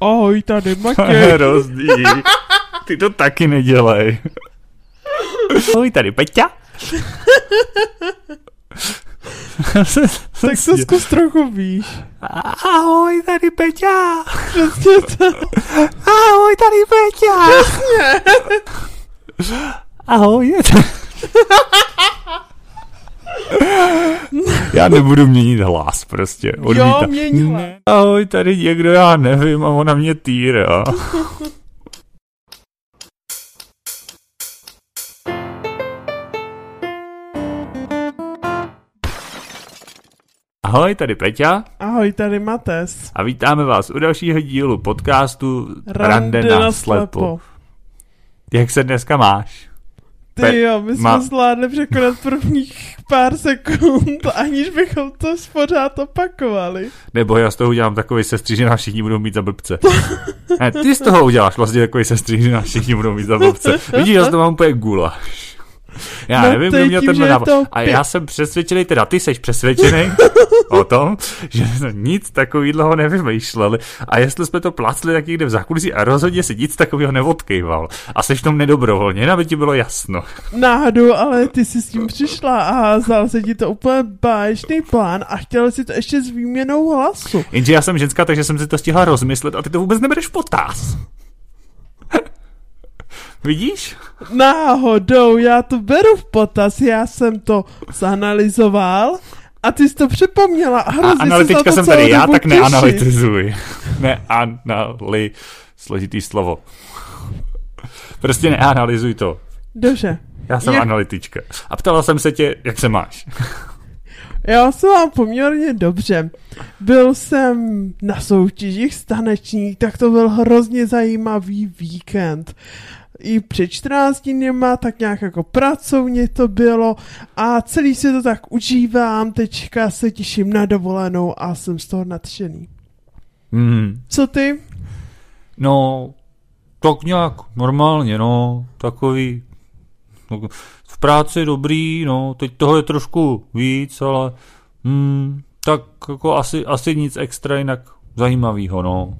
Ahoj, tady Matěj. Rozdí. Ty to taky nedělej. Ahoj, tady Peťa. tak to zkus trochu víš. Ahoj, tady Peťa. Přesně to. Ahoj, tady Peťa. Přesně. Ahoj. Já nebudu měnit hlas prostě. Odmítám. Jo, měň hlas. Ahoj, tady někdo, já nevím, a ona mě týra. Ahoj, tady Peťa. Ahoj, tady Mates. A vítáme vás u dalšího dílu podcastu Rande, Rande na slepo. Jak se dneska máš? Ty jo, my jsme má... zvládli překonat prvních pár sekund, aniž bychom to pořád opakovali. Nebo já z toho udělám takový sestří, že nás všichni budou mít za blbce. ne, ty z toho uděláš vlastně takový sestří, že nás všichni budou mít za blbce. Vidíš, já to mám úplně gulaš. Já no, nevím, kdo měl ten návod. A já jsem přesvědčený, teda ty jsi přesvědčený o tom, že nic takového nevymýšleli. A jestli jsme to plácli tak někde v zákulisí a rozhodně si nic takového neodkejval. A jsi v tom nedobrovolně, aby ti bylo jasno. Náhodou, ale ty jsi s tím přišla a zdal se ti to úplně báječný plán a chtěl si to ještě s výměnou hlasu. Jenže já jsem ženská, takže jsem si to stihla rozmyslet a ty to vůbec nebereš potaz. Vidíš? Náhodou, já to beru v potaz, já jsem to zanalizoval a ty jsi to připomněla a hrozně a analytička jsem tady já, tak neanalytizuj. Neanali, složitý slovo. Prostě neanalyzuj to. Dobře. Já jsem jak... analytička. A ptala jsem se tě, jak se máš. Já se mám poměrně dobře. Byl jsem na soutěžích stanečních, tak to byl hrozně zajímavý víkend i před 14 dněma, tak nějak jako pracovně to bylo a celý si to tak užívám, teďka se těším na dovolenou a jsem z toho nadšený. Hmm. Co ty? No, tak nějak normálně, no, takový, no, v práci dobrý, no, teď toho je trošku víc, ale hmm, tak jako asi, asi nic extra jinak zajímavého, no.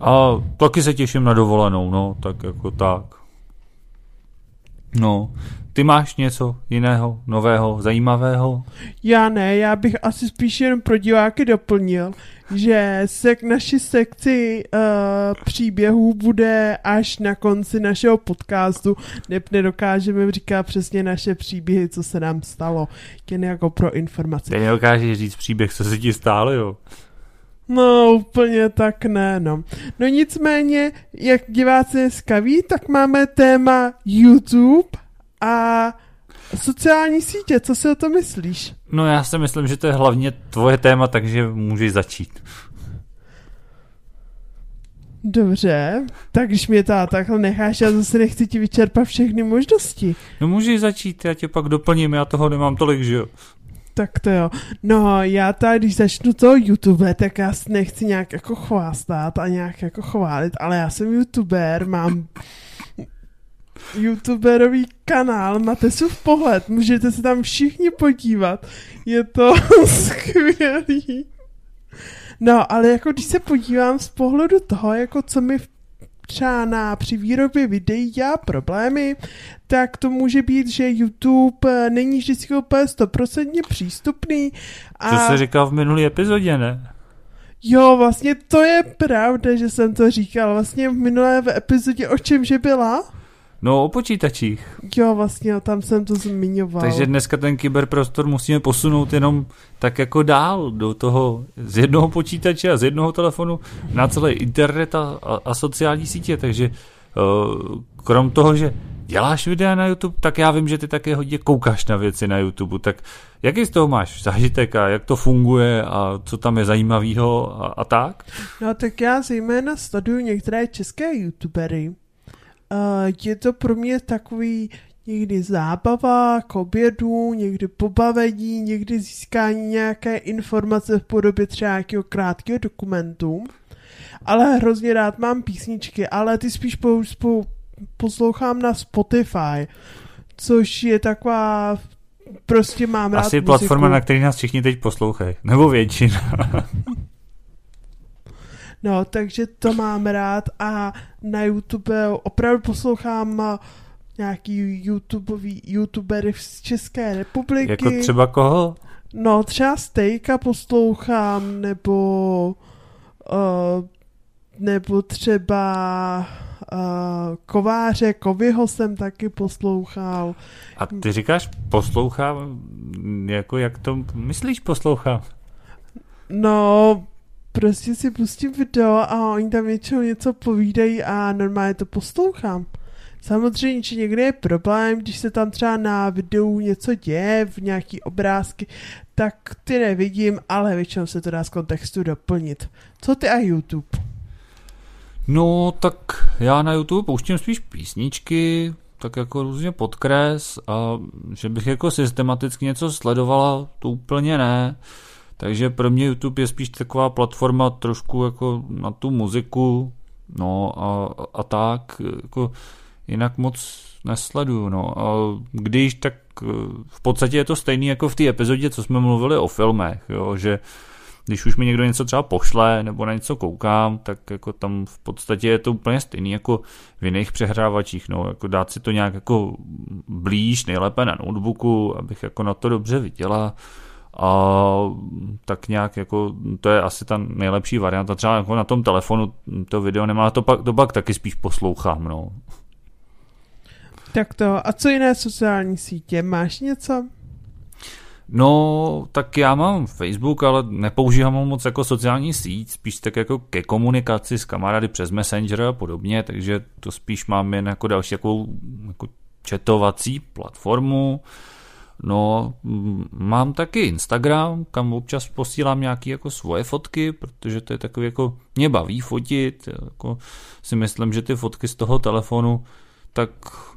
A taky se těším na dovolenou, no, tak jako tak. No, ty máš něco jiného, nového, zajímavého? Já ne, já bych asi spíš jen pro diváky doplnil, že se k naší sekci uh, příběhů bude až na konci našeho podcastu, ne, nedokážeme říkat přesně naše příběhy, co se nám stalo, jen jako pro informace. Ty nedokážeš říct příběh, co se ti stálo, jo? No, úplně tak ne, no. No nicméně, jak diváci dneska ví, tak máme téma YouTube a sociální sítě. Co si o to myslíš? No já si myslím, že to je hlavně tvoje téma, takže můžeš začít. Dobře, tak když mě to takhle necháš, já zase nechci ti vyčerpat všechny možnosti. No můžeš začít, já tě pak doplním, já toho nemám tolik, že jo. Tak to jo. No, já tady, když začnu toho YouTube, tak já si nechci nějak jako chvástat a nějak jako chválit, ale já jsem YouTuber, mám YouTuberový kanál, máte si v pohled, můžete se tam všichni podívat, je to skvělý. No, ale jako když se podívám z pohledu toho, jako co mi v třeba na, při výrobě videí dělá problémy, tak to může být, že YouTube eh, není vždycky úplně stoprocentně přístupný. A... To jsi říkal v minulý epizodě, ne? Jo, vlastně to je pravda, že jsem to říkal. Vlastně v minulé epizodě o čem že byla? No, o počítačích. Jo, vlastně, tam jsem to zmiňoval. Takže dneska ten kyberprostor musíme posunout jenom tak jako dál do toho z jednoho počítače a z jednoho telefonu na celý internet a, a, a sociální sítě. Takže uh, krom toho, že děláš videa na YouTube, tak já vím, že ty také hodně koukáš na věci na YouTube. Tak jaký z toho máš zážitek a jak to funguje a co tam je zajímavého a, a tak? No tak já zejména sleduju některé české YouTubery, je to pro mě takový někdy zábava k obědu, někdy pobavení, někdy získání nějaké informace v podobě třeba nějakého krátkého dokumentu. Ale hrozně rád mám písničky, ale ty spíš po, po, poslouchám na Spotify, což je taková prostě mám rád Asi platforma, na které nás všichni teď poslouchají. Nebo většina. No, takže to mám rád a na YouTube opravdu poslouchám nějaký YouTubeový youtubery z České republiky. Jako třeba koho? No, třeba Stejka poslouchám, nebo uh, nebo třeba uh, Kováře, Kovyho jsem taky poslouchal. A ty říkáš poslouchám, jako jak to myslíš poslouchám? No, prostě si pustím video a oni tam většinou něco povídají a normálně to poslouchám. Samozřejmě, že někde je problém, když se tam třeba na videu něco děje, v nějaký obrázky, tak ty nevidím, ale většinou se to dá z kontextu doplnit. Co ty a YouTube? No, tak já na YouTube pouštím spíš písničky, tak jako různě podkres a že bych jako systematicky něco sledovala, to úplně ne. Takže pro mě YouTube je spíš taková platforma trošku jako na tu muziku, no a, a tak, jako jinak moc nesleduju, no. A když, tak eh, v podstatě je to stejný jako v té epizodě, co jsme mluvili o filmech, jo, že když už mi někdo něco třeba pošle nebo na něco koukám, tak jako tam v podstatě je to úplně stejný jako v jiných přehrávačích, no, jako dát si to nějak jako blíž, nejlépe na notebooku, abych jako na to dobře viděla a tak nějak jako to je asi ta nejlepší varianta, třeba jako na tom telefonu to video nemá, to pak, to pak taky spíš poslouchám, no. Tak to, a co jiné sociální sítě, máš něco? No, tak já mám Facebook, ale nepoužívám ho moc jako sociální síť, spíš tak jako ke komunikaci s kamarády přes Messenger a podobně, takže to spíš mám jen jako další jako, jako četovací platformu. No, mám taky Instagram, kam občas posílám nějaké jako svoje fotky, protože to je takový jako, mě baví fotit, jako si myslím, že ty fotky z toho telefonu tak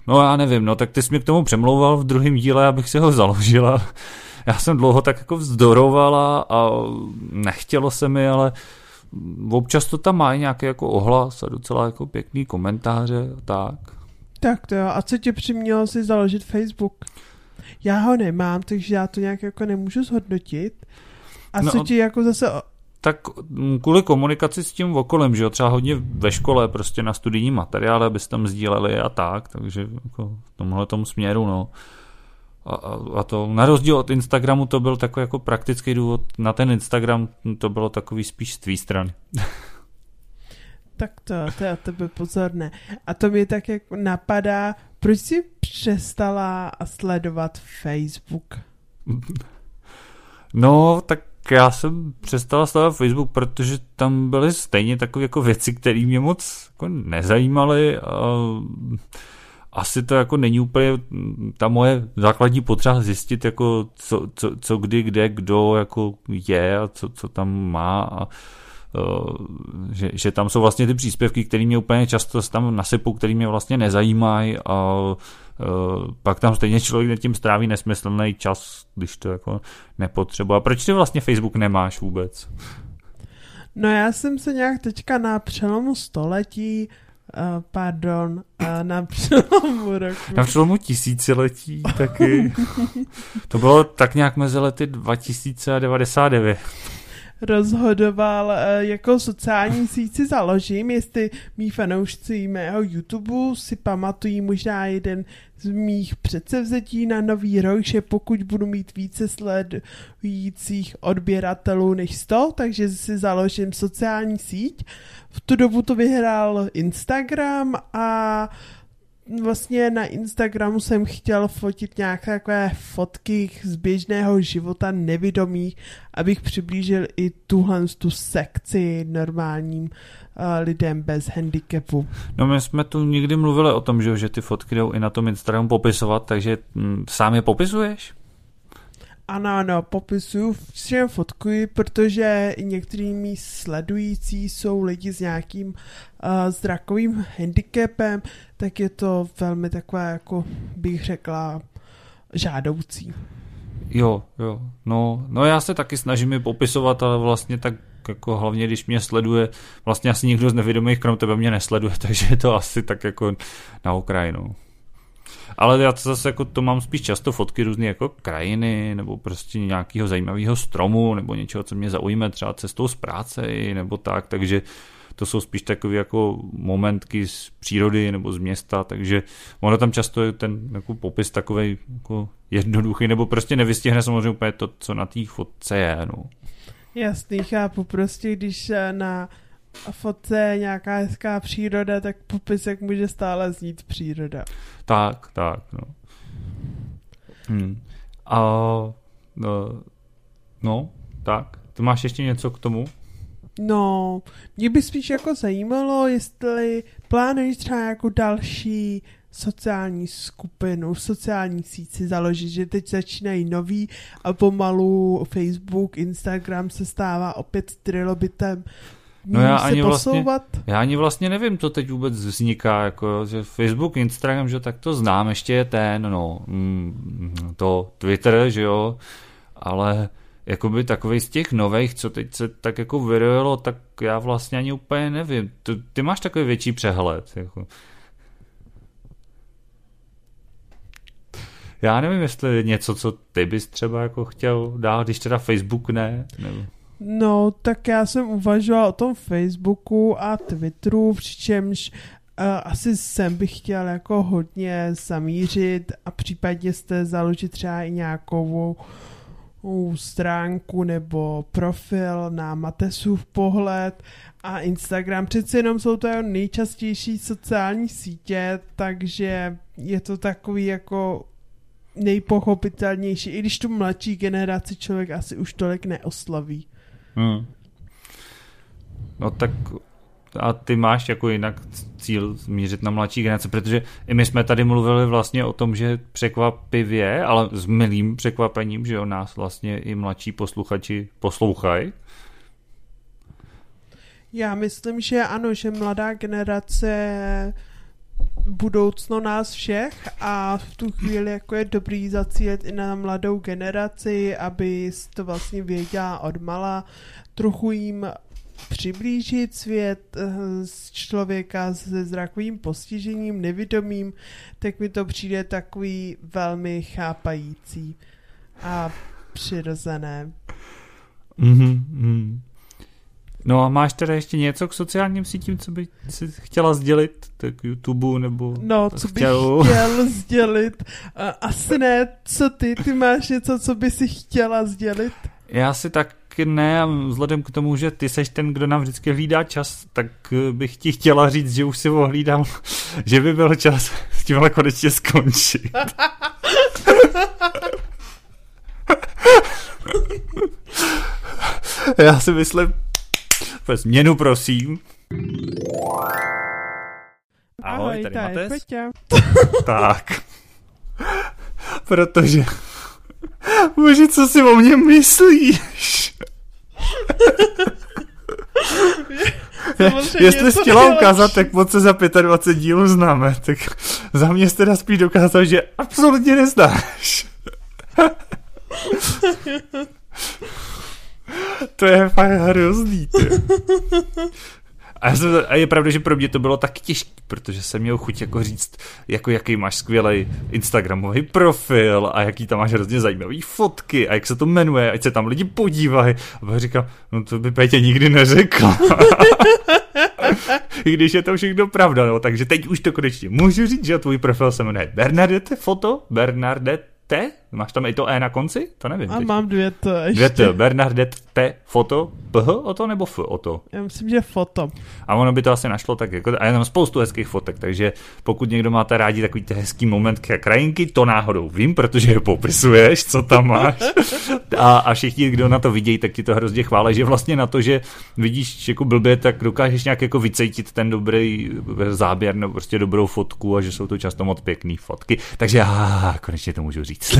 no já nevím, no tak ty jsi mě k tomu přemlouval v druhém díle, abych si ho založila. Já jsem dlouho tak jako vzdorovala a nechtělo se mi, ale občas to tam má nějaký jako ohlas a docela jako pěkný komentáře a tak. Tak to jo, a co tě přimělo si založit Facebook? Já ho nemám, takže já to nějak jako nemůžu zhodnotit. A no, co ti jako zase tak kvůli komunikaci s tím okolem, že jo, třeba hodně ve škole prostě na studijní materiály, aby tam sdíleli a tak, takže jako v tomhle tom směru, no. A, a, a to na rozdíl od Instagramu to byl takový jako praktický důvod, na ten Instagram to bylo takový spíš z tvý strany. tak to, to je tebe pozorné. A to mě tak jako napadá, proč jsi přestala sledovat Facebook? No, tak já jsem přestal sledovat Facebook, protože tam byly stejně takové jako věci, které mě moc jako nezajímaly a asi to jako není úplně ta moje základní potřeba zjistit, jako co, co, co kdy, kde, kdo jako je a co, co tam má a že, že tam jsou vlastně ty příspěvky, které mě úplně často tam nasypou, které mě vlastně nezajímají a uh, pak tam stejně člověk tím stráví nesmyslný čas, když to jako nepotřebuje. A proč ty vlastně Facebook nemáš vůbec? No já jsem se nějak teďka na přelomu století Uh, pardon, uh, na přelomu roku. Na přelomu tisíciletí taky. to bylo tak nějak mezi lety 2099 rozhodoval, eh, jako sociální síť si založím, jestli mý fanoušci mého YouTube si pamatují možná jeden z mých předsevzetí na nový rok, že pokud budu mít více sledujících odběratelů než 100, takže si založím sociální síť. V tu dobu to vyhrál Instagram a vlastně na Instagramu jsem chtěl fotit nějaké takové fotky z běžného života nevidomých, abych přiblížil i tuhle tu sekci normálním uh, lidem bez handicapu. No my jsme tu nikdy mluvili o tom, že, ty fotky jdou i na tom Instagramu popisovat, takže hm, sám je popisuješ? Ano, ano, popisuju, všem fotkuji, protože některý mý sledující jsou lidi s nějakým uh, zrakovým handicapem, tak je to velmi takové, jako bych řekla, žádoucí. Jo, jo, no, no já se taky snažím je popisovat, ale vlastně tak jako hlavně, když mě sleduje, vlastně asi nikdo z nevědomých krom tebe mě nesleduje, takže je to asi tak jako na Ukrajinu. Ale já to zase jako to mám spíš často fotky různé jako krajiny, nebo prostě nějakého zajímavého stromu, nebo něčeho, co mě zaujme třeba cestou z práce, nebo tak, takže to jsou spíš takové jako momentky z přírody nebo z města, takže ono tam často je ten jako popis takový jako jednoduchý, nebo prostě nevystihne samozřejmě úplně to, co na té fotce je. No. Jasný, chápu, prostě když na fotce je nějaká hezká příroda, tak popisek může stále znít příroda. Tak, tak, no. Hmm. A, no, no, tak. Ty máš ještě něco k tomu? No, mě by spíš jako zajímalo, jestli plánuješ třeba jako další sociální skupinu, sociální síť založit, že teď začínají nový a pomalu Facebook, Instagram se stává opět trilobitem. No já ani, vlastně, já ani vlastně nevím, co teď vůbec vzniká, jako, že Facebook, Instagram, že tak to znám, ještě je ten, no, mm, to Twitter, že jo, ale jakoby takový z těch nových, co teď se tak jako vyrojilo, tak já vlastně ani úplně nevím. Ty, ty máš takový větší přehled. Jako. Já nevím, jestli je něco, co ty bys třeba jako chtěl dát, když teda Facebook ne. Nebo... No, tak já jsem uvažoval o tom Facebooku a Twitteru, přičemž uh, asi jsem bych chtěl jako hodně zamířit a případně jste založit třeba i nějakou stránku nebo profil na Matesův pohled a Instagram. Přece jenom jsou to nejčastější sociální sítě, takže je to takový jako nejpochopitelnější, i když tu mladší generaci člověk asi už tolik neoslaví. Hmm. No tak a ty máš jako jinak cíl zmířit na mladší generace, protože i my jsme tady mluvili vlastně o tom, že překvapivě, ale s milým překvapením, že o nás vlastně i mladší posluchači poslouchají. Já myslím, že ano, že mladá generace budoucno nás všech a v tu chvíli jako je dobrý zacílit i na mladou generaci, aby to vlastně věděla odmala, trochu jim přiblížit svět eh, z člověka se zrakovým postižením, nevědomým, tak mi to přijde takový velmi chápající a přirozené. Mm-hmm. No a máš teda ještě něco k sociálním sítím, co by si chtěla sdělit? Tak YouTube nebo... No, co chtěl... bych chtěl sdělit? Asi ne, co ty? Ty máš něco, co by si chtěla sdělit? Já si tak ne, a vzhledem k tomu, že ty seš ten, kdo nám vždycky hlídá čas, tak eh, bych ti chtěla říct, že už si ohlídám, že by byl čas s tímhle konečně skončit. Já si myslím, změnu prosím. Ahoj, tady, tady Mates. tak. Protože... Bože, co si o mě myslíš? Jestli jsi chtěla ukázat, tak moc se za 25 dílů známe, tak za mě jste teda spíš dokázal, že absolutně neznáš. To je fakt hrozný. A, jsem, a je pravda, že pro mě to bylo tak těžké, protože jsem měl chuť jako říct, jako jaký máš skvělý Instagramový profil a jaký tam máš hrozně zajímavý fotky a jak se to jmenuje, ať se tam lidi podívají. A pak říkám, no to by Pétě nikdy neřekl. I když je to všechno pravda, no, takže teď už to konečně můžu říct, že tvůj profil se jmenuje Bernadette Foto, Bernadette? Máš tam i to E na konci? To nevím. A teď. mám dvě T ještě. Dvě T. Bernadette T. Foto. PH o to nebo F o to? Já myslím, že foto. A ono by to asi našlo tak jako, a je tam spoustu hezkých fotek, takže pokud někdo máte rádi takový ty hezký moment k krajinky, to náhodou vím, protože je popisuješ, co tam máš. A, a všichni, kdo na to vidějí, tak ti to hrozně chválí, že vlastně na to, že vidíš jako blbě, tak dokážeš nějak jako vycejtit ten dobrý záběr nebo prostě dobrou fotku a že jsou to často moc pěkné fotky. Takže já konečně to můžu říct.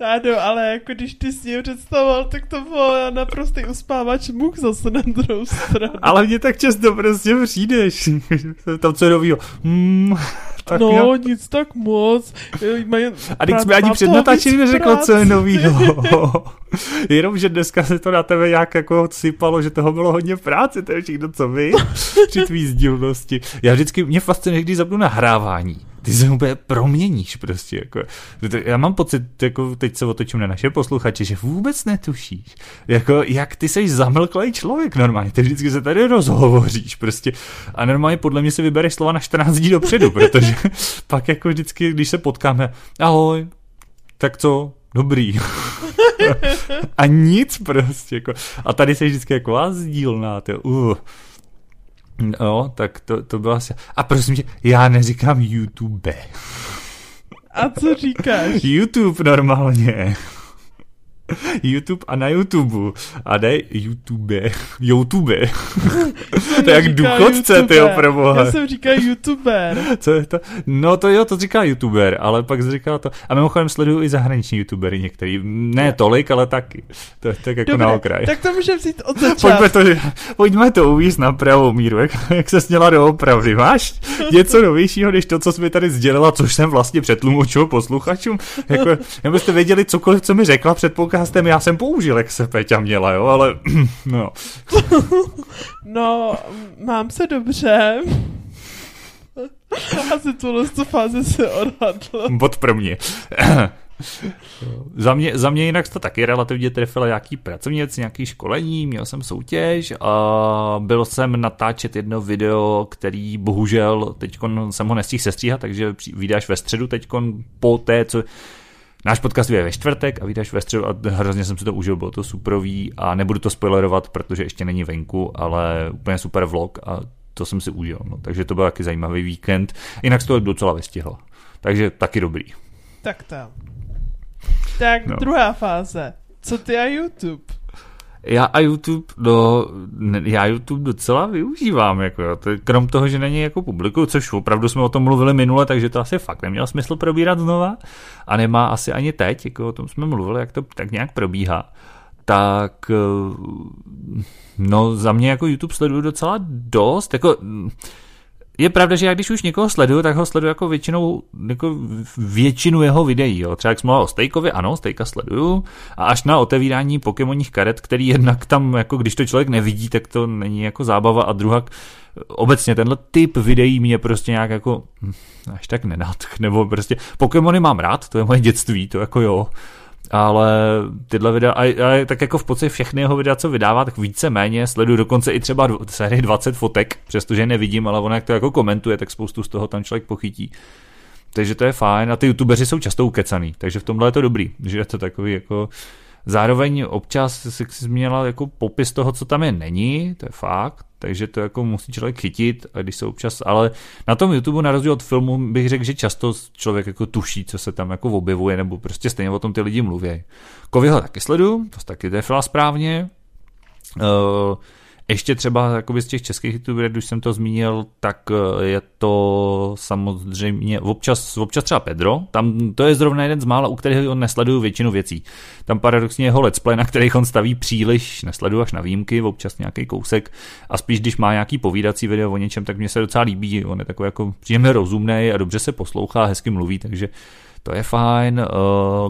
Rádo, ale jako když ty si mě představoval, tak to bylo naprostý uspávač much zase na druhou stranu. Ale mě tak často prostě přijdeš. Tam co novýho. Hmm, tak no, já... nic tak moc. A teď jsme ani před natáčením neřekl, co je novýho. Jenom, že dneska se to na tebe nějak jako sypalo, že toho bylo hodně práce, to je všechno, co vy, při tvý sdílnosti. Já vždycky, mě fascinuje, když zapnu nahrávání ty se úplně proměníš prostě. Jako. Já mám pocit, jako teď se otočím na naše posluchače, že vůbec netušíš, jako, jak ty jsi zamlklý člověk normálně. Ty vždycky se tady rozhovoříš prostě. A normálně podle mě si vybereš slova na 14 dní dopředu, protože pak jako vždycky, když se potkáme, ahoj, tak co, dobrý. a nic prostě. Jako. A tady se vždycky jako a sdílná, to, uh. No, tak to, to bylo asi... A prosím tě, já neříkám YouTube. A co říkáš? YouTube normálně. YouTube a na YouTube. A ne YouTube. YouTube. to je jak důchodce, ty proboha. Já jsem říkal YouTuber. Co je to? No to jo, to říká YouTuber, ale pak říká to. A mimochodem sleduju i zahraniční YouTubery některý. Ne tolik, ale taky. To je tak jako Dobre, na okraj. Tak to můžeme vzít od začátku. Pojďme to, pojďme to uvíct na pravou míru, jak, jak se sněla doopravdy. Máš něco novějšího, než to, co jsi mi tady sdělila, což jsem vlastně přetlumočil posluchačům? Jako, abyste věděli cokoliv, co mi řekla před podcastem, já jsem použil, jak se Peťa měla, jo, ale no. no, mám se dobře. Asi tuhle fázi se odhadl. Bod pro mě. za, mě, za mě jinak to taky relativně trefilo nějaký pracovní věc, nějaký školení, měl jsem soutěž a byl jsem natáčet jedno video, který bohužel teď jsem ho nestihl sestříhat, takže vydáš ve středu teď po té, co Náš podcast je ve čtvrtek a vítáš ve středu a hrozně jsem si to užil, bylo to superový a nebudu to spoilerovat, protože ještě není venku, ale úplně super vlog a to jsem si užil. No. Takže to byl taky zajímavý víkend. Jinak se to docela vystihl. Takže taky dobrý. Tak to. Tak no. druhá fáze. Co ty a YouTube? Já a YouTube, no, já YouTube docela využívám, jako krom toho, že není jako publiku, což opravdu jsme o tom mluvili minule, takže to asi fakt nemělo smysl probírat znova a nemá asi ani teď, jako o tom jsme mluvili, jak to tak nějak probíhá. Tak eh, no za mě jako YouTube sleduju docela dost, jako je pravda, že já když už někoho sleduju, tak ho sleduju jako většinou, jako většinu jeho videí. Jo. Třeba jak jsme o Stejkovi, ano, Stejka sleduju. A až na otevírání Pokémonních karet, který jednak tam, jako když to člověk nevidí, tak to není jako zábava. A druhá, obecně tenhle typ videí mě prostě nějak jako hm, až tak nenadch, nebo prostě Pokémony mám rád, to je moje dětství, to jako jo, ale tyhle videa, a, a tak jako v podstatě všechny jeho videa, co vydává, tak více méně sleduju dokonce i třeba sérii 20 fotek, přestože nevidím, ale on jak to jako komentuje, tak spoustu z toho tam člověk pochytí. Takže to je fajn a ty youtubeři jsou často ukecaný, takže v tomhle je to dobrý, že je to takový jako Zároveň občas si změnila jako popis toho, co tam je, není, to je fakt, takže to jako musí člověk chytit, a když se občas, ale na tom YouTube na rozdíl od filmu bych řekl, že často člověk jako tuší, co se tam jako objevuje, nebo prostě stejně o tom ty lidi mluví. Kovyho taky sledu, to taky trefila správně. Uh, ještě třeba jakoby z těch českých youtuberů, když jsem to zmínil, tak eh, je to samozřejmě občas, občas třeba Pedro, tam to je zrovna jeden z mála, u kterých on nesleduju většinu věcí. Tam paradoxně jeho let's play, na kterých on staví příliš, nesleduju až na výjimky, občas nějaký kousek a spíš když má nějaký povídací video o něčem, tak mě se docela líbí, on je takový jako příjemně rozumný a dobře se poslouchá, hezky mluví, takže to je fajn. Eh,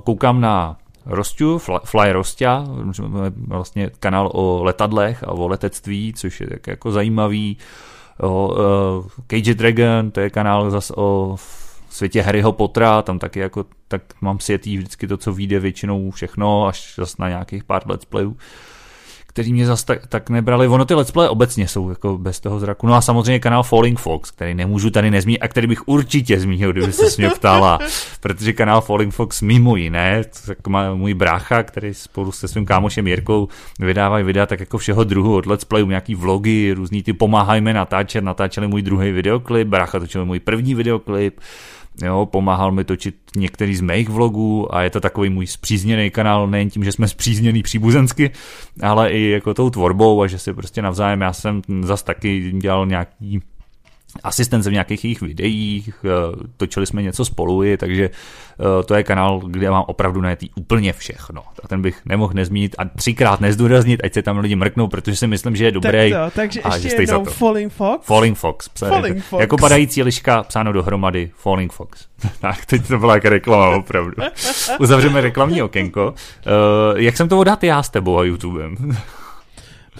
koukám na Rostu, Fly, Fly Rostia, vlastně kanál o letadlech a o letectví, což je tak jako zajímavý. Uh, Cage Dragon, to je kanál zase o světě Harryho Pottera, tam taky jako, tak mám světý vždycky to, co vyjde většinou všechno, až zase na nějakých pár let's playů kteří mě zase tak, tak nebrali. Ono ty let's play obecně jsou jako bez toho zraku. No a samozřejmě kanál Falling Fox, který nemůžu tady nezmínit a který bych určitě zmínil, kdyby se mě ptala, protože kanál Falling Fox mimo jiné, tak má můj brácha, který spolu se svým kámošem Jirkou vydávají videa tak jako všeho druhu od let's playů, nějaký vlogy, různý ty pomáhajme natáčet, natáčeli můj druhý videoklip, brácha točil můj první videoklip, jo, pomáhal mi točit některý z mých vlogů a je to takový můj zpřízněný kanál, nejen tím, že jsme zpřízněný příbuzensky, ale i jako tou tvorbou a že si prostě navzájem, já jsem zas taky dělal nějaký asistence v nějakých jejich videích, eh, točili jsme něco spolu, takže eh, to je kanál, kde mám opravdu najetý úplně všechno. A ten bych nemohl nezmínit a třikrát nezdůraznit, ať se tam lidi mrknou, protože si myslím, že je dobrý. Tak to, takže a ještě jednou Falling Fox. Falling Fox. Psa, Falling jako, Fox. Jako padající liška, psáno dohromady, Falling Fox. tak, teď to byla jako reklama, opravdu. Uzavřeme reklamní okénko. Uh, jak jsem to odhad já s tebou a YouTubem?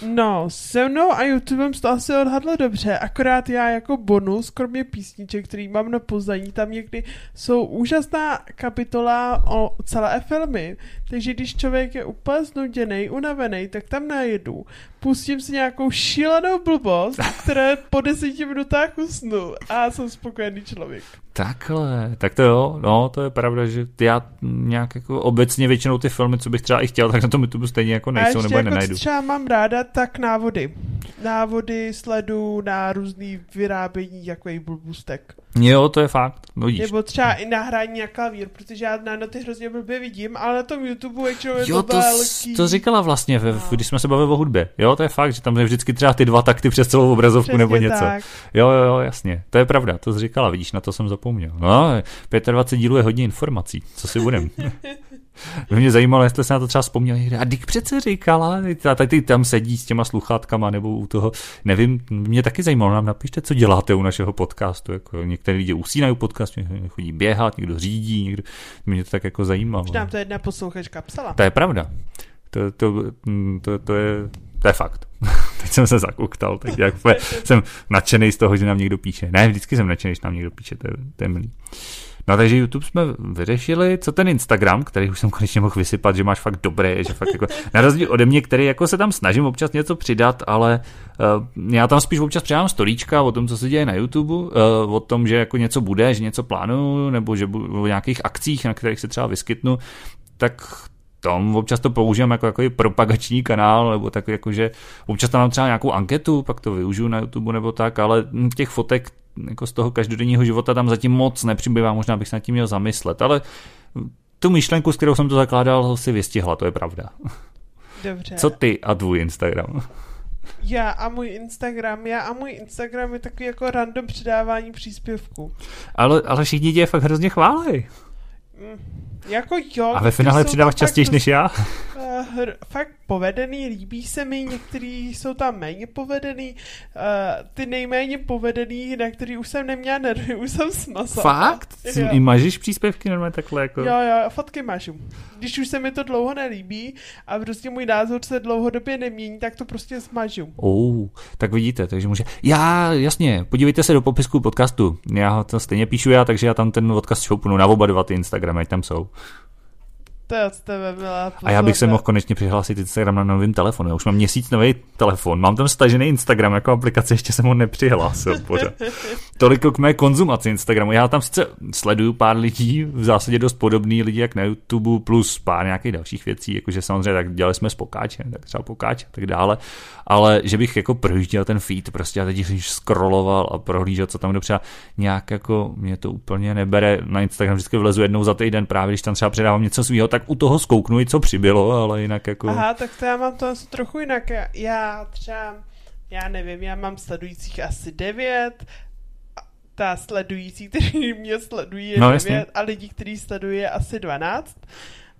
No, se mnou a YouTubem to asi odhadlo dobře, akorát já jako bonus, kromě písniček, který mám na pozdání, tam někdy jsou úžasná kapitola o celé filmy, takže když člověk je úplně znuděný, unavený, tak tam najedu, pustím si nějakou šílenou blbost, které po deseti minutách usnu a jsem spokojený člověk. Takhle, tak to jo, no, to je pravda, že já nějak jako obecně většinou ty filmy, co bych třeba i chtěl, tak na tom YouTube stejně jako nejsou, nebo je jako nenajdu. třeba mám ráda, tak návody. Návody sledu na různý vyrábění jaký blbůstek. Jo, to je fakt. No, Nebo třeba i nahrání na klavír, protože já na noty hrozně blbě vidím, ale na tom YouTube většinou je jo, to, to velký. to říkala vlastně, ve, když jsme se bavili o hudbě. Jo, to je fakt, že tam je vždycky třeba ty dva takty přes celou obrazovku Přesně nebo něco. Tak. Jo, jo, jo, jasně. To je pravda, to říkala, vidíš, na to jsem zapomněl. No, 25 dílů je hodně informací, co si budem. By mě zajímalo, jestli se na to třeba vzpomněl A Dick přece říkala, tady tam sedí s těma sluchátkama nebo u toho, nevím, mě taky zajímalo, nám napište, co děláte u našeho podcastu. Jako některý lidi usínají u podcastu, někdo chodí běhat, někdo řídí, někdo, mě to tak jako zajímalo. Už nám to jedna posluchačka psala. To je pravda. To, to, to, to je to je fakt. Teď jsem se zakuktal, tak jak jsem nadšený z toho, že nám někdo píše. Ne, vždycky jsem nadšený, že nám někdo píše, to je, to je milý. No takže YouTube jsme vyřešili, co ten Instagram, který už jsem konečně mohl vysypat, že máš fakt dobré, že fakt jako, na rozdíl ode mě, který jako se tam snažím občas něco přidat, ale uh, já tam spíš občas přidám storíčka o tom, co se děje na YouTube, uh, o tom, že jako něco bude, že něco plánuju, nebo že budu o nějakých akcích, na kterých se třeba vyskytnu, tak tom, občas to používám jako, jako propagační kanál, nebo tak jako, že občas tam mám třeba nějakou anketu, pak to využiju na YouTube nebo tak, ale těch fotek jako z toho každodenního života tam zatím moc nepřibývá, možná bych se nad tím měl zamyslet, ale tu myšlenku, s kterou jsem to zakládal, si vystihla, to je pravda. Dobře. Co ty a tvůj Instagram? Já a můj Instagram, já a můj Instagram je takový jako random předávání příspěvků. Ale, ale všichni tě fakt hrozně chválí. Mm. Jako jo. A ve finále přidáváš častěji než já? Uh, fakt povedený, líbí se mi, některý jsou tam méně povedený, uh, ty nejméně povedený, na který už jsem neměla nervy, už jsem smazala. Fakt? Jo. I mažíš příspěvky normálně takhle jako? Jo, jo, fotky mažu. Když už se mi to dlouho nelíbí a prostě můj názor se dlouhodobě nemění, tak to prostě smažu. Oh, tak vidíte, takže může... Já, jasně, podívejte se do popisku podcastu. Já to stejně píšu já, takže já tam ten odkaz šoupnu na oba dva ty Instagramy, ať tam jsou. To je od tebe byla A já bych se mohl konečně přihlásit Instagram na novým telefonu. Já už mám měsíc nový telefon, mám tam stažený Instagram jako aplikaci, ještě jsem ho nepřihlásil pořád. Toliko k mé konzumaci Instagramu. Já tam sice sleduju pár lidí, v zásadě dost podobný lidi jak na YouTube, plus pár nějakých dalších věcí, jakože samozřejmě tak dělali jsme s pokáčem, tak třeba pokáč a tak dále, ale že bych jako projížděl ten feed prostě a teď když scrolloval a prohlížel, co tam dopřeba, nějak jako mě to úplně nebere. Na Instagram vždycky vlezu jednou za týden právě, když tam třeba předávám něco svého, tak u toho zkouknu i co přibylo, ale jinak jako... Aha, tak to já mám to asi trochu jinak. Já třeba, já nevím, já mám sledujících asi devět, ta sledující, který mě sledují je no, 9 jasně. a lidí, kteří sledují asi 12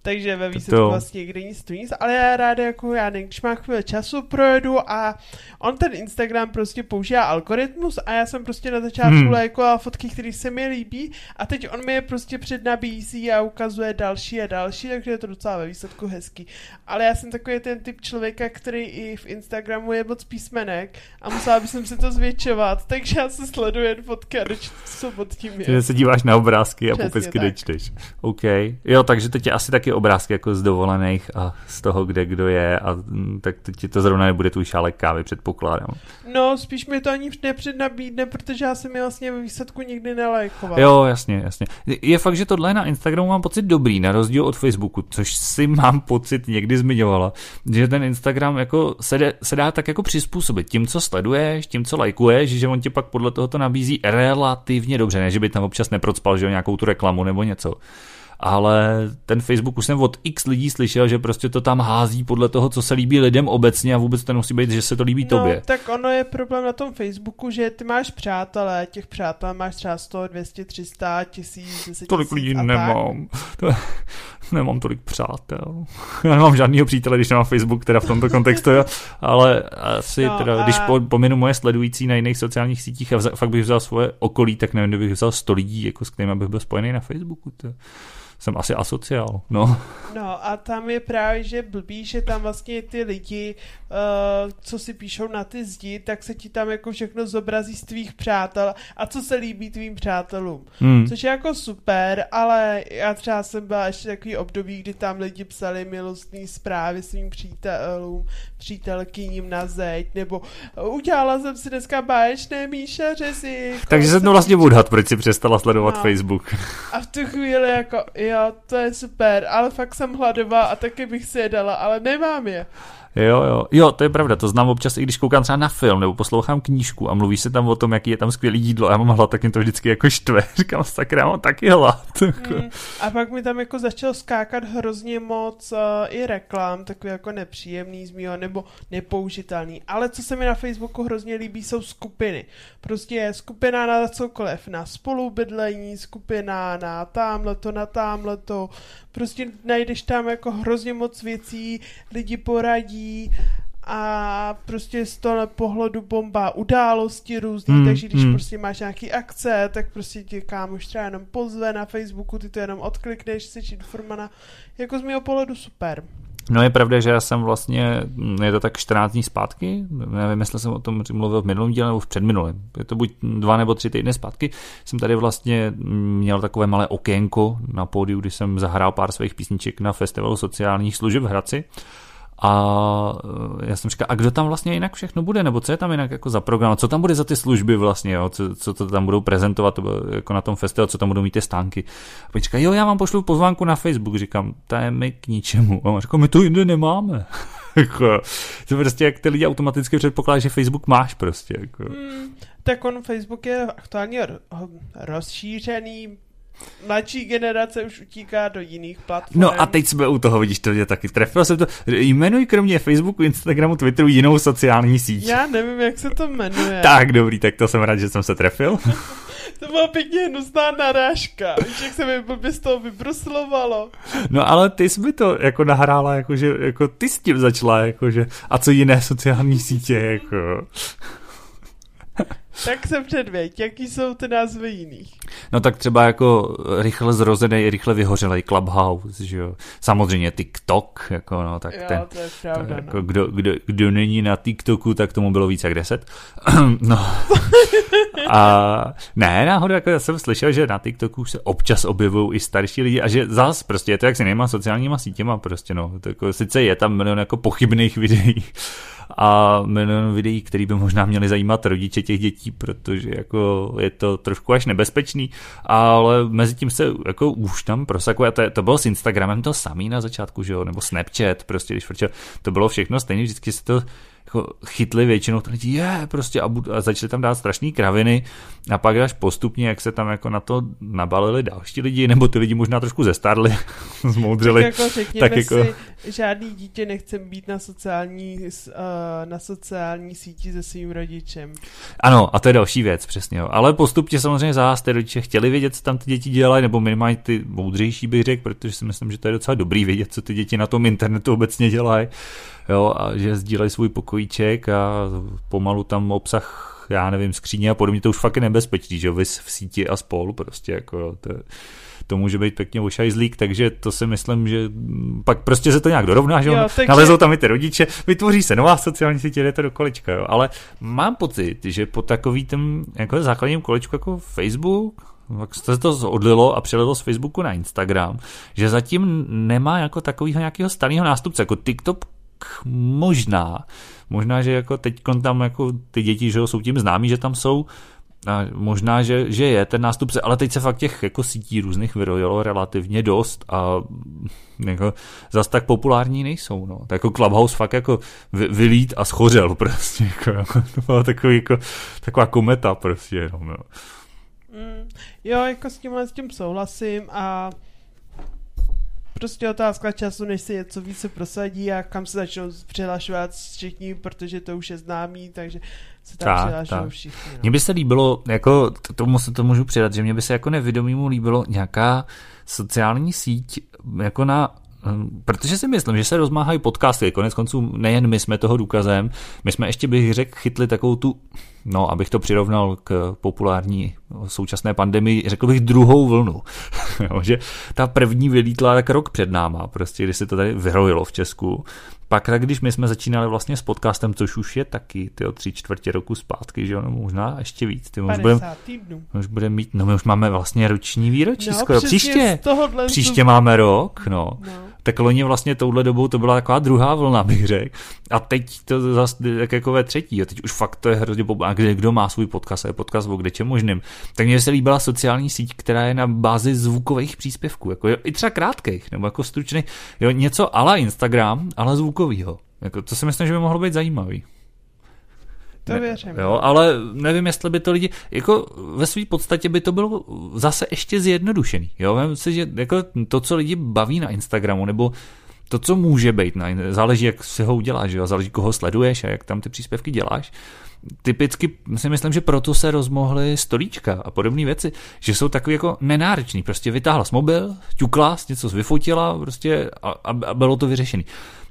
takže ve výsledku to... vlastně kde nic tu nic, ale já ráda jako já nevím, když mám chvíli času, projedu a on ten Instagram prostě používá algoritmus a já jsem prostě na začátku hmm. lajkovala fotky, které se mi líbí a teď on mi je prostě přednabízí a ukazuje další a další, takže je to docela ve výsledku hezký. Ale já jsem takový ten typ člověka, který i v Instagramu je moc písmenek a musela bych si to zvětšovat, takže já se sleduji jen fotky a dočtu, co pod tím je. Takže se díváš na obrázky a Přesně popisky tak. nečteš. OK. Jo, takže teď je asi taky obrázky jako z dovolených a z toho, kde kdo je a mm, tak ti to zrovna nebude tvůj šálek kávy, předpokládám. No, spíš mi to ani nepřednabídne, protože já jsem je vlastně ve výsledku nikdy nelajkoval. Jo, jasně, jasně. Je fakt, že tohle na Instagramu mám pocit dobrý, na rozdíl od Facebooku, což si mám pocit někdy zmiňovala, že ten Instagram jako se, de, se dá tak jako přizpůsobit tím, co sleduješ, tím, co lajkuješ, že on ti pak podle toho to nabízí relativně dobře, ne, že by tam občas neprocpal, že nějakou tu reklamu nebo něco ale ten Facebook už jsem od x lidí slyšel, že prostě to tam hází podle toho, co se líbí lidem obecně a vůbec to nemusí být, že se to líbí no, tobě. tak ono je problém na tom Facebooku, že ty máš přátelé, těch přátel máš třeba 100, 200, 300, 1000, 10 Tolik lidí nemám. To, nemám tolik přátel. Já nemám žádného přítele, když nemám Facebook, teda v tomto kontextu, ale asi no, teda, a... když po, pominu moje sledující na jiných sociálních sítích a vza, fakt bych vzal svoje okolí, tak nevím, kdybych vzal 100 lidí, jako s kterými bych byl spojený na Facebooku. To jsem asi asociál, no. No a tam je právě, že blbý, že tam vlastně ty lidi, uh, co si píšou na ty zdi, tak se ti tam jako všechno zobrazí z tvých přátel a co se líbí tvým přátelům. Hmm. Což je jako super, ale já třeba jsem byla ještě takový období, kdy tam lidi psali milostné zprávy svým přítelům, přítelkyním na zeď, nebo udělala jsem si dneska báječné míšaře Takže jsem to vlastně odhad, proč si přestala sledovat no. Facebook. A v tu chvíli jako, jo, to je super, ale fakt jsem hladová a taky bych si je dala, ale nemám je. Jo, jo, jo, to je pravda, to znám občas, i když koukám třeba na film nebo poslouchám knížku a mluví se tam o tom, jaký je tam skvělý jídlo a já mám hlad, tak mě to vždycky jako štve. Říkám, sakra, já mám taky hlad. Mm, a pak mi tam jako začalo skákat hrozně moc uh, i reklam, takový jako nepříjemný z mýho, nebo nepoužitelný. Ale co se mi na Facebooku hrozně líbí, jsou skupiny. Prostě je skupina na cokoliv, na spolubydlení, skupina na tamhleto, na tamhleto, prostě najdeš tam jako hrozně moc věcí, lidi poradí a prostě z toho pohledu bomba události různý, hmm, takže když hmm. prostě máš nějaký akce, tak prostě tě kámoš třeba jenom pozve na Facebooku, ty to jenom odklikneš, jsi informana. Jako z mého pohledu super. No je pravda, že já jsem vlastně, je to tak 14 dní zpátky, nevím, jestli jsem o tom mluvil v minulém díle nebo v předminulém, je to buď dva nebo tři týdny zpátky, jsem tady vlastně měl takové malé okénko na pódiu, kdy jsem zahrál pár svých písniček na festivalu sociálních služeb v Hradci a eh, já jsem říkal, a kdo tam vlastně jinak všechno bude, nebo co je tam jinak jako za program, co tam bude za ty služby vlastně, jo? Co, co to tam budou prezentovat jako na tom festivalu, co tam budou mít ty stánky. A pak říká, jo, já vám pošlu pozvánku na Facebook, říkám, to je mi k ničemu. A on říká, my to jinde nemáme. jako, to prostě jak ty lidi automaticky předpokládají, že Facebook máš prostě. Jako. Hmm, tak on Facebook je aktuálně rozšířený, mladší generace už utíká do jiných platform. No a teď jsme u toho, vidíš, to mě taky trefilo jsem to. Jmenuj kromě Facebooku, Instagramu, Twitteru jinou sociální síť. Já nevím, jak se to jmenuje. tak, dobrý, tak to jsem rád, že jsem se trefil. to byla pěkně hnusná narážka. Víš, jak se mi blbě z toho vybruslovalo. No ale ty jsi mi to jako nahrála, jako, že, jako ty s tím začala, jako, že, a co jiné sociální sítě, jako. tak se předvěď, jaký jsou ty názvy jiných? No tak třeba jako rychle zrozený, rychle vyhořelý Clubhouse, že jo. Samozřejmě TikTok, jako no, tak jo, ten, to je pravda, to, jako, no. kdo, kdo, kdo, není na TikToku, tak tomu bylo více jak deset. no. A ne, náhodou, jako já jsem slyšel, že na TikToku se občas objevují i starší lidi a že zás prostě je to jak si nemá sociálníma sítěma prostě, no. To jako, sice je tam milion jako pochybných videí, a milion videí, které by možná měly zajímat rodiče těch dětí, protože jako je to trošku až nebezpečný, ale mezi tím se jako už tam prosakuje, to, to bylo s Instagramem to samý na začátku, že jo, nebo Snapchat, prostě když to bylo všechno stejné, vždycky se to jako chytli většinou to lidi, je, prostě a, a začali tam dát strašné kraviny a pak až postupně, jak se tam jako na to nabalili další lidi, nebo ty lidi možná trošku zestarli, zmoudřili. Tak jako řekněme tak jako... si, žádný dítě nechce být na sociální, uh, na sociální síti se svým rodičem. Ano, a to je další věc, přesně. Jo. Ale postupně samozřejmě zás ty rodiče chtěli vědět, co tam ty děti dělají, nebo minimálně ty moudřejší bych řekl, protože si myslím, že to je docela dobrý vědět, co ty děti na tom internetu obecně dělají jo, a že sdílejí svůj pokojíček a pomalu tam obsah já nevím, skříně a podobně, to už fakt je nebezpečný, že jo, v síti a spolu prostě, jako to, to může být pěkně ošajzlík, takže to si myslím, že pak prostě se to nějak dorovná, že jo, takže... nalezou tam i ty rodiče, vytvoří se nová sociální sítě, jde to do kolečka, jo, ale mám pocit, že po takový tom jako základním kolečku jako Facebook, tak se to odlilo a přelilo z Facebooku na Instagram, že zatím nemá jako takového nějakého starého nástupce, jako TikTok možná, možná, že jako teď tam jako ty děti, že jsou tím známí, že tam jsou, a možná, že, že je ten nástupce, ale teď se fakt těch jako sítí různých vyrojilo relativně dost a jako zas tak populární nejsou, no. Tak jako Clubhouse fakt jako vy, vylít a schořel prostě, jako, to byla takový, jako, taková kometa prostě jenom, no. Mm, jo, jako s tímhle s tím souhlasím a prostě otázka času, než se něco více prosadí a kam se začnou přihlašovat všichni, protože to už je známý, takže se tam tak, přihlašují tak. všichni. No. Mně by se líbilo, jako tomu se to můžu přidat, že mě by se jako nevědomímu líbilo nějaká sociální síť jako na hm, Protože si myslím, že se rozmáhají podcasty, konec konců nejen my jsme toho důkazem, my jsme ještě bych řekl chytli takovou tu no, abych to přirovnal k populární současné pandemii, řekl bych druhou vlnu. že ta první vylítla tak rok před náma, prostě když se to tady vyhrojilo v Česku. Pak, tak když my jsme začínali vlastně s podcastem, což už je taky ty tři čtvrtě roku zpátky, že jo, no, možná ještě víc. Ty už budeme už budem mít, no my už máme vlastně roční výročí no, skoro. Příště, příště máme rok, no. no. Tak loni vlastně touhle dobou to byla taková druhá vlna, bych řekl. A teď to zase jako ve třetí. A teď už fakt to je hrozně a kde, kdo má svůj podcast a je podcast o kde čem možným. Tak mně se líbila sociální síť, která je na bázi zvukových příspěvků, jako jo, i třeba krátkých, nebo jako stručných, jo, něco ale Instagram, ale zvukovýho. Jako, to si myslím, že by mohlo být zajímavý. To věřím. Jo, ale nevím, jestli by to lidi, jako ve své podstatě by to bylo zase ještě zjednodušený. Jo, Vím si, že jako to, co lidi baví na Instagramu, nebo to, co může být, záleží, jak si ho uděláš, jo? záleží, koho sleduješ a jak tam ty příspěvky děláš, typicky si myslím, že proto se rozmohly stolíčka a podobné věci, že jsou takový jako nenáročný. Prostě vytáhla mobil, ťukla, něco vyfotila prostě a, a bylo to vyřešený.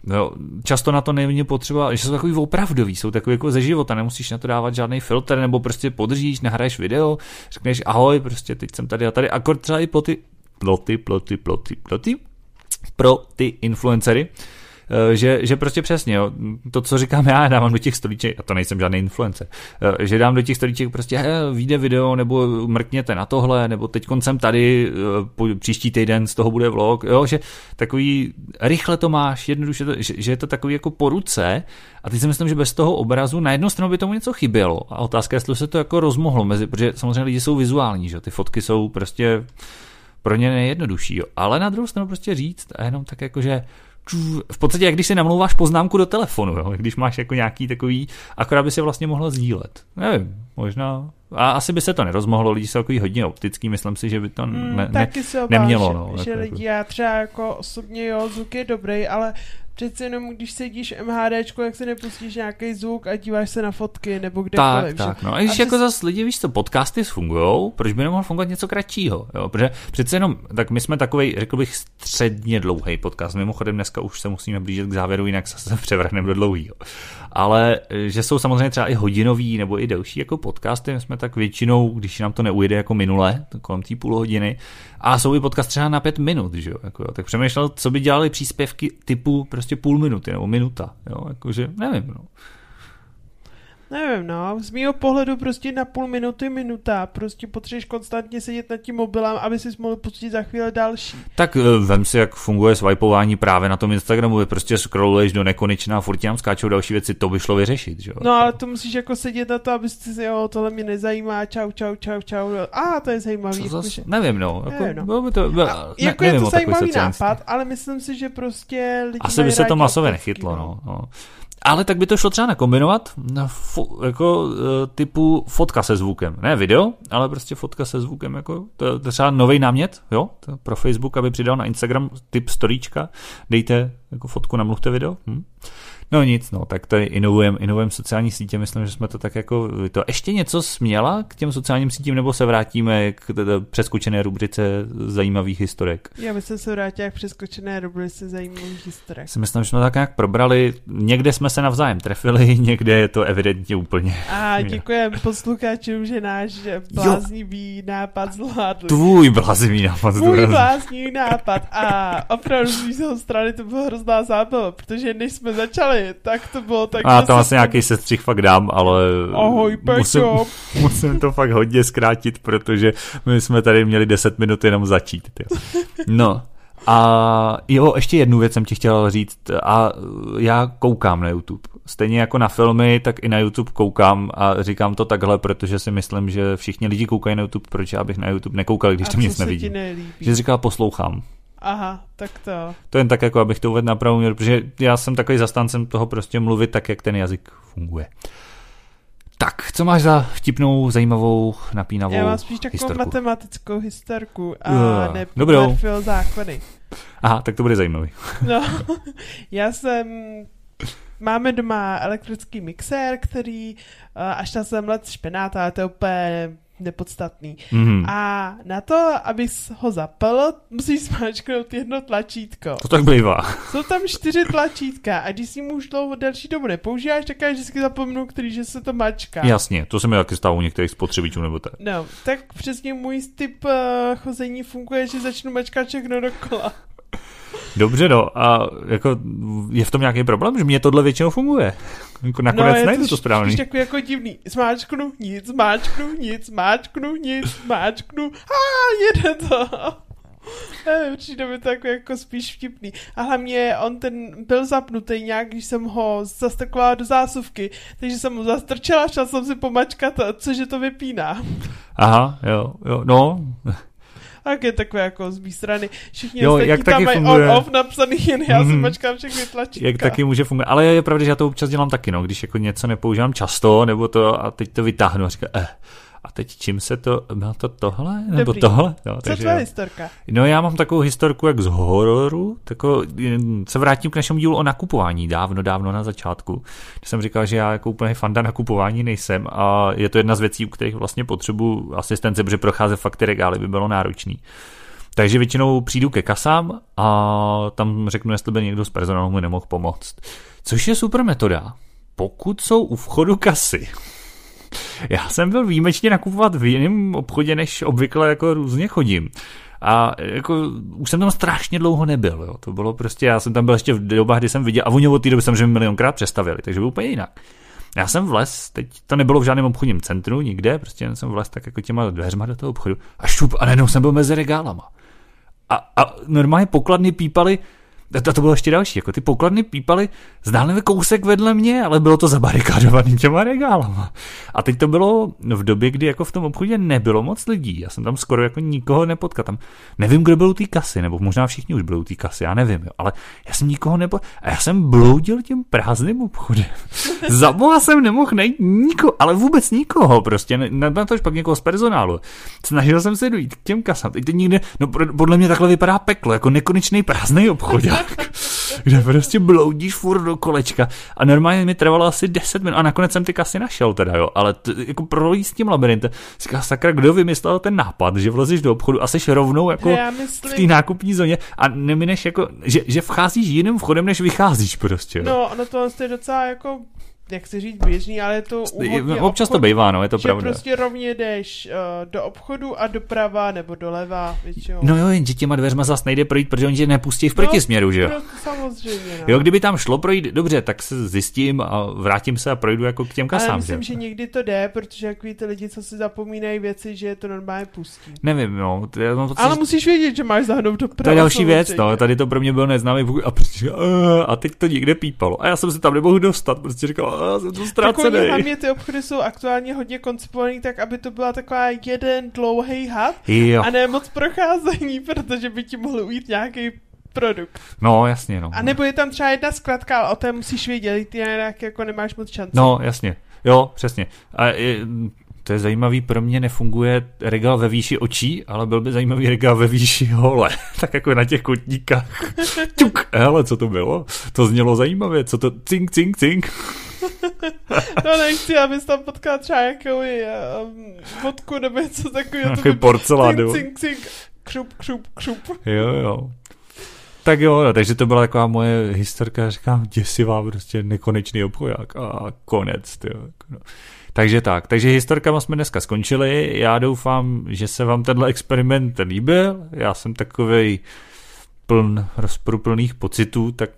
No, často na to není potřeba, že jsou takový opravdový, jsou takový jako ze života, nemusíš na to dávat žádný filtr, nebo prostě podržíš, nahraješ video, řekneš ahoj, prostě teď jsem tady a tady, akord třeba i ploty, ploty, ploty, ploty, ploty, pro ty influencery, že, že prostě přesně, jo, to, co říkám já, dávám do těch stolíček, a to nejsem žádný influencer, eh, že dám do těch stolíček prostě, he, vyjde video, nebo mrkněte na tohle, nebo teď koncem tady, eh, příští týden z toho bude vlog, jo, že takový, rychle to máš, jednoduše, to, že, že je to takový jako po ruce, a teď si myslím, že bez toho obrazu na jednu stranu by tomu něco chybělo. A otázka je, jestli se to jako rozmohlo mezi, protože samozřejmě lidi jsou vizuální, že ty fotky jsou prostě pro ně nejjednodušší, jo. ale na druhou stranu prostě říct a jenom tak jako, že v podstatě, jak když si namlouváš poznámku do telefonu, jo? když máš jako nějaký takový, akorát by si vlastně mohla sdílet. Nevím, možná. A asi by se to nerozmohlo, lidi jsou takový hodně optický, myslím si, že by to hmm, ne, ne, nemělo. No, že, že jako, lidi, já třeba jako osobně, jo, zvuk je dobrý, ale přece jenom, když sedíš MHDčko, jak se nepustíš nějaký zvuk a díváš se na fotky nebo kdekoliv. Tak, tak, no. A když a jako zase lidi, víš co, podcasty fungují, proč by nemohl fungovat něco kratšího, jo? Protože přece jenom, tak my jsme takový, řekl bych, středně dlouhý podcast. Mimochodem dneska už se musíme blížit k závěru, jinak se převrhneme do dlouhého. Ale že jsou samozřejmě třeba i hodinový nebo i delší jako podcasty, my jsme tak většinou, když nám to neujde jako minule, kolem té půl hodiny, a jsou i podcast třeba na pět minut, že jo? Jako, tak přemýšlel, co by dělali příspěvky typu prostě půl minuty nebo minuta, jo? Jakože, nevím, no. Nevím, no, z mého pohledu prostě na půl minuty, minuta, prostě potřebuješ konstantně sedět nad tím mobilem, aby si mohl pustit za chvíli další. Tak eh, vem si, jak funguje swipeování právě na tom Instagramu, vy prostě scrolluješ do nekonečna a furt tam skáčou další věci, to by šlo vyřešit, že jo? No, ale to musíš jako sedět na to, abys si, jo, tohle mě nezajímá, čau, čau, čau, čau, a to je zajímavý. Co zas, nevím, no, jako, nevím, no. Bylo by to, bylo, a, ne, jako nevím, je to zajímavý nápad, ale myslím si, že prostě lidi Asi by se to masově nechytlo, no. no. Ale tak by to šlo třeba nakombinovat fo, jako e, typu fotka se zvukem. Ne video, ale prostě fotka se zvukem. Jako, to, to je třeba nový námět jo, to pro Facebook, aby přidal na Instagram typ storíčka. Dejte jako fotku, namluvte video. Hm? No nic, no, tak tady inovujeme inovujem sociální sítě, myslím, že jsme to tak jako, to ještě něco směla k těm sociálním sítím, nebo se vrátíme k přeskočené rubrice zajímavých historek? Já bych se vrátil k přeskočené rubrice zajímavých historek. Si myslím, že jsme tak nějak probrali, někde jsme se navzájem trefili, někde je to evidentně úplně. A děkujeme posluchačům, že náš bláznivý jo. nápad zvládli. Tvůj bláznivý nápad. Tvůj bláznivý nápad a opravdu z mého strany to bylo hrozná zábava, protože než jsme začali tak to bylo tak. A tam asi nějaký sestřih fakt dám, ale Ahoj, musím, musím to fakt hodně zkrátit, protože my jsme tady měli 10 minut jenom začít. Tyjo. No, a jo, ještě jednu věc jsem ti chtěl říct. A já koukám na YouTube. Stejně jako na filmy, tak i na YouTube koukám a říkám to takhle, protože si myslím, že všichni lidi koukají na YouTube, proč já bych na YouTube nekoukal, když a to nic nevidím. Že říkal poslouchám. Aha, tak to. To jen tak jako, abych to uvedl na pravou míru, protože já jsem takový zastáncem toho prostě mluvit tak, jak ten jazyk funguje. Tak, co máš za vtipnou, zajímavou, napínavou Já mám spíš takovou historku? matematickou historku a Jo, ne dobrou. Zákony. Aha, tak to bude zajímavý. No, já jsem... Máme doma elektrický mixér, který eh, až na sem let špenát, ale to je úplně nepodstatný. Mhm. A na to, abys ho zapal, musíš smáčknout jedno tlačítko. To tak bývá. Jsou tam čtyři tlačítka a když si mu už dlouho delší dobu nepoužíváš, tak já vždycky zapomenu, který, že se to mačká. Jasně, to se mi taky stalo u některých spotřebičů nebo tak. No, tak přesně můj typ uh, chození funguje, že začnu mačkat všechno dokola. Dobře, no, a jako je v tom nějaký problém, že mě tohle většinou funguje. Jako nakonec no, je najdu to správný. To takový jako divný. Zmáčknu nic, zmáčknu nic, zmáčknu nic, zmáčknu. A jede to. Eh, Přijde mi to jako, jako spíš vtipný. A hlavně on ten byl zapnutý nějak, když jsem ho zastrkovala do zásuvky, takže jsem ho zastrčila, šla jsem si pomačkat, cože to vypíná. Aha, jo, jo, no. Tak je takové jako z strany. Všichni Jo, jak tam taky mají funguje. on-off napsaný, jen já si Mhm. mačkám všechny tlačítka. Jak taky může fungovat. Ale je pravda, že já to občas dělám taky, no, když jako něco nepoužívám často, nebo to a teď to vytáhnu a říkám, eh, a teď čím se to, bylo to tohle, nebo Dobrý. tohle? No, Co takže tvoje historka? No já mám takovou historku jak z hororu, tako, se vrátím k našemu dílu o nakupování dávno, dávno na začátku. Když jsem říkal, že já jako úplně fanda nakupování nejsem a je to jedna z věcí, u kterých vlastně potřebuji asistence, protože procházet fakt ty regály by bylo náročný. Takže většinou přijdu ke kasám a tam řeknu, jestli by někdo z personálu mi nemohl pomoct. Což je super metoda, pokud jsou u vchodu kasy. Já jsem byl výjimečně nakupovat v jiném obchodě, než obvykle jako různě chodím. A jako už jsem tam strašně dlouho nebyl, jo. To bylo prostě, já jsem tam byl ještě v dobách, kdy jsem viděl, a oni od té doby samozřejmě milionkrát přestavili, takže byl úplně jinak. Já jsem vlez, teď to nebylo v žádném obchodním centru, nikde, prostě jsem vlez tak jako těma dveřma do toho obchodu a šup, a najednou jsem byl mezi regálama. A, a normálně pokladny pípaly, a to bylo ještě další, jako ty pokladny pípaly zdánlivě kousek vedle mě, ale bylo to zabarikádovaný těma regálama. A teď to bylo v době, kdy jako v tom obchodě nebylo moc lidí. Já jsem tam skoro jako nikoho nepotkal. Tam nevím, kdo byl u té kasy, nebo možná všichni už byli u té kasy, já nevím, jo. ale já jsem nikoho nepo... A já jsem bloudil tím prázdným obchodem. Za boha jsem nemohl najít nikoho, ale vůbec nikoho prostě, ne, na to pak někoho z personálu. Snažil jsem se dojít k těm kasám. Teď to nikde, no podle mě takhle vypadá peklo, jako nekonečný prázdný obchodák, kde prostě bloudíš furt do kolečka a normálně mi trvalo asi 10 minut a nakonec jsem ty kasy našel teda, jo, ale t- jako prolíst tím labirintem, říká sakra, kdo vymyslel ten nápad, že vlezeš do obchodu a seš rovnou jako v té nákupní zóně a nemineš jako, že, že vcházíš jiným vchodem, než vycházíš prostě. Jo. no, ono to je docela jako, jak se říct, běžný, ale je to u Občas to obchodů, bývá, no, je to že pravda. prostě rovně jdeš uh, do obchodu a doprava nebo doleva většinou. No jo, jenže těma dveřma zas nejde projít, protože oni tě nepustí v protisměru, že jo? Prostě samozřejmě, no. Jo, kdyby tam šlo projít, dobře, tak se zjistím a vrátím se a projdu jako k těm ale kasám, myslím, že? že někdy to jde, protože jak víte lidi, co si zapomínají věci, že je to normálně pustí. Nevím, no. To, je- no, to, Ale musíš vědět, že máš zahnout doprava. to je další věc, no. Tady to pro mě byl neznámý a prostě, a teď to někde pípalo. A já jsem se tam nemohl dostat, prostě říkal, uh, jsem to Tak oni ztracený. hlavně ty obchody jsou aktuálně hodně koncipovaný tak, aby to byla taková jeden dlouhý had Jo, a ne moc procházení, protože by ti mohl ujít nějaký produkt. no jasně, no. A nebo je tam třeba jedna zkratka, ale o té musíš vědět, ty jinak jako nemáš moc šanci. No, jasně. Jo, přesně. A je, to je zajímavý, pro mě nefunguje regál ve výši očí, ale byl by zajímavý regál ve výši hole. tak jako na těch kotníkách. Tuk, hele, co to bylo? To znělo zajímavě, co to cink, cink, cink. No nechci, abys tam potkal třeba nějakou um, vodku nebo něco takového. Nějaký porcelán, cink, cink, cink, křup, křup, křup. Jo, jo. Tak jo, no, takže to byla taková moje historka, říkám, děsivá, prostě nekonečný obchoják a konec, tyjo. jako no. Takže tak, takže historkama jsme dneska skončili, já doufám, že se vám tenhle experiment líbil, já jsem takovej pln rozporuplných pocitů, tak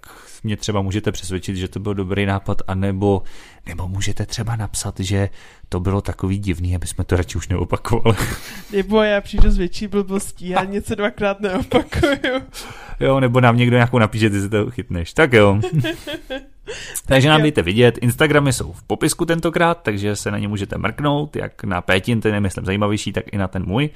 mě třeba můžete přesvědčit, že to byl dobrý nápad, anebo nebo můžete třeba napsat, že to bylo takový divný, aby jsme to radši už neopakovali. Nebo já přijdu s větší blbostí, já něco dvakrát neopakuju. Jo, nebo nám někdo nějakou napíše, ty se toho chytneš. Tak jo. takže nám dejte vidět, Instagramy jsou v popisku tentokrát, takže se na ně můžete mrknout, jak na Pétin, ten je myslím zajímavější, tak i na ten můj.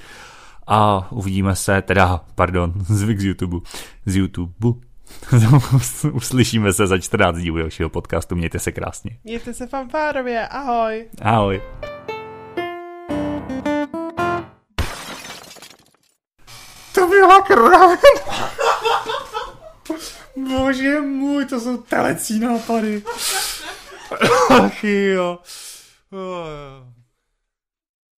A uvidíme se, teda, pardon, zvyk z YouTube, z YouTube. Uslyšíme se za 14 dní u dalšího podcastu. Mějte se krásně. Mějte se fanfárově. Ahoj. Ahoj. To byla kráven. Bože můj, to jsou telecí nápady. Ach jo. Oh, jo.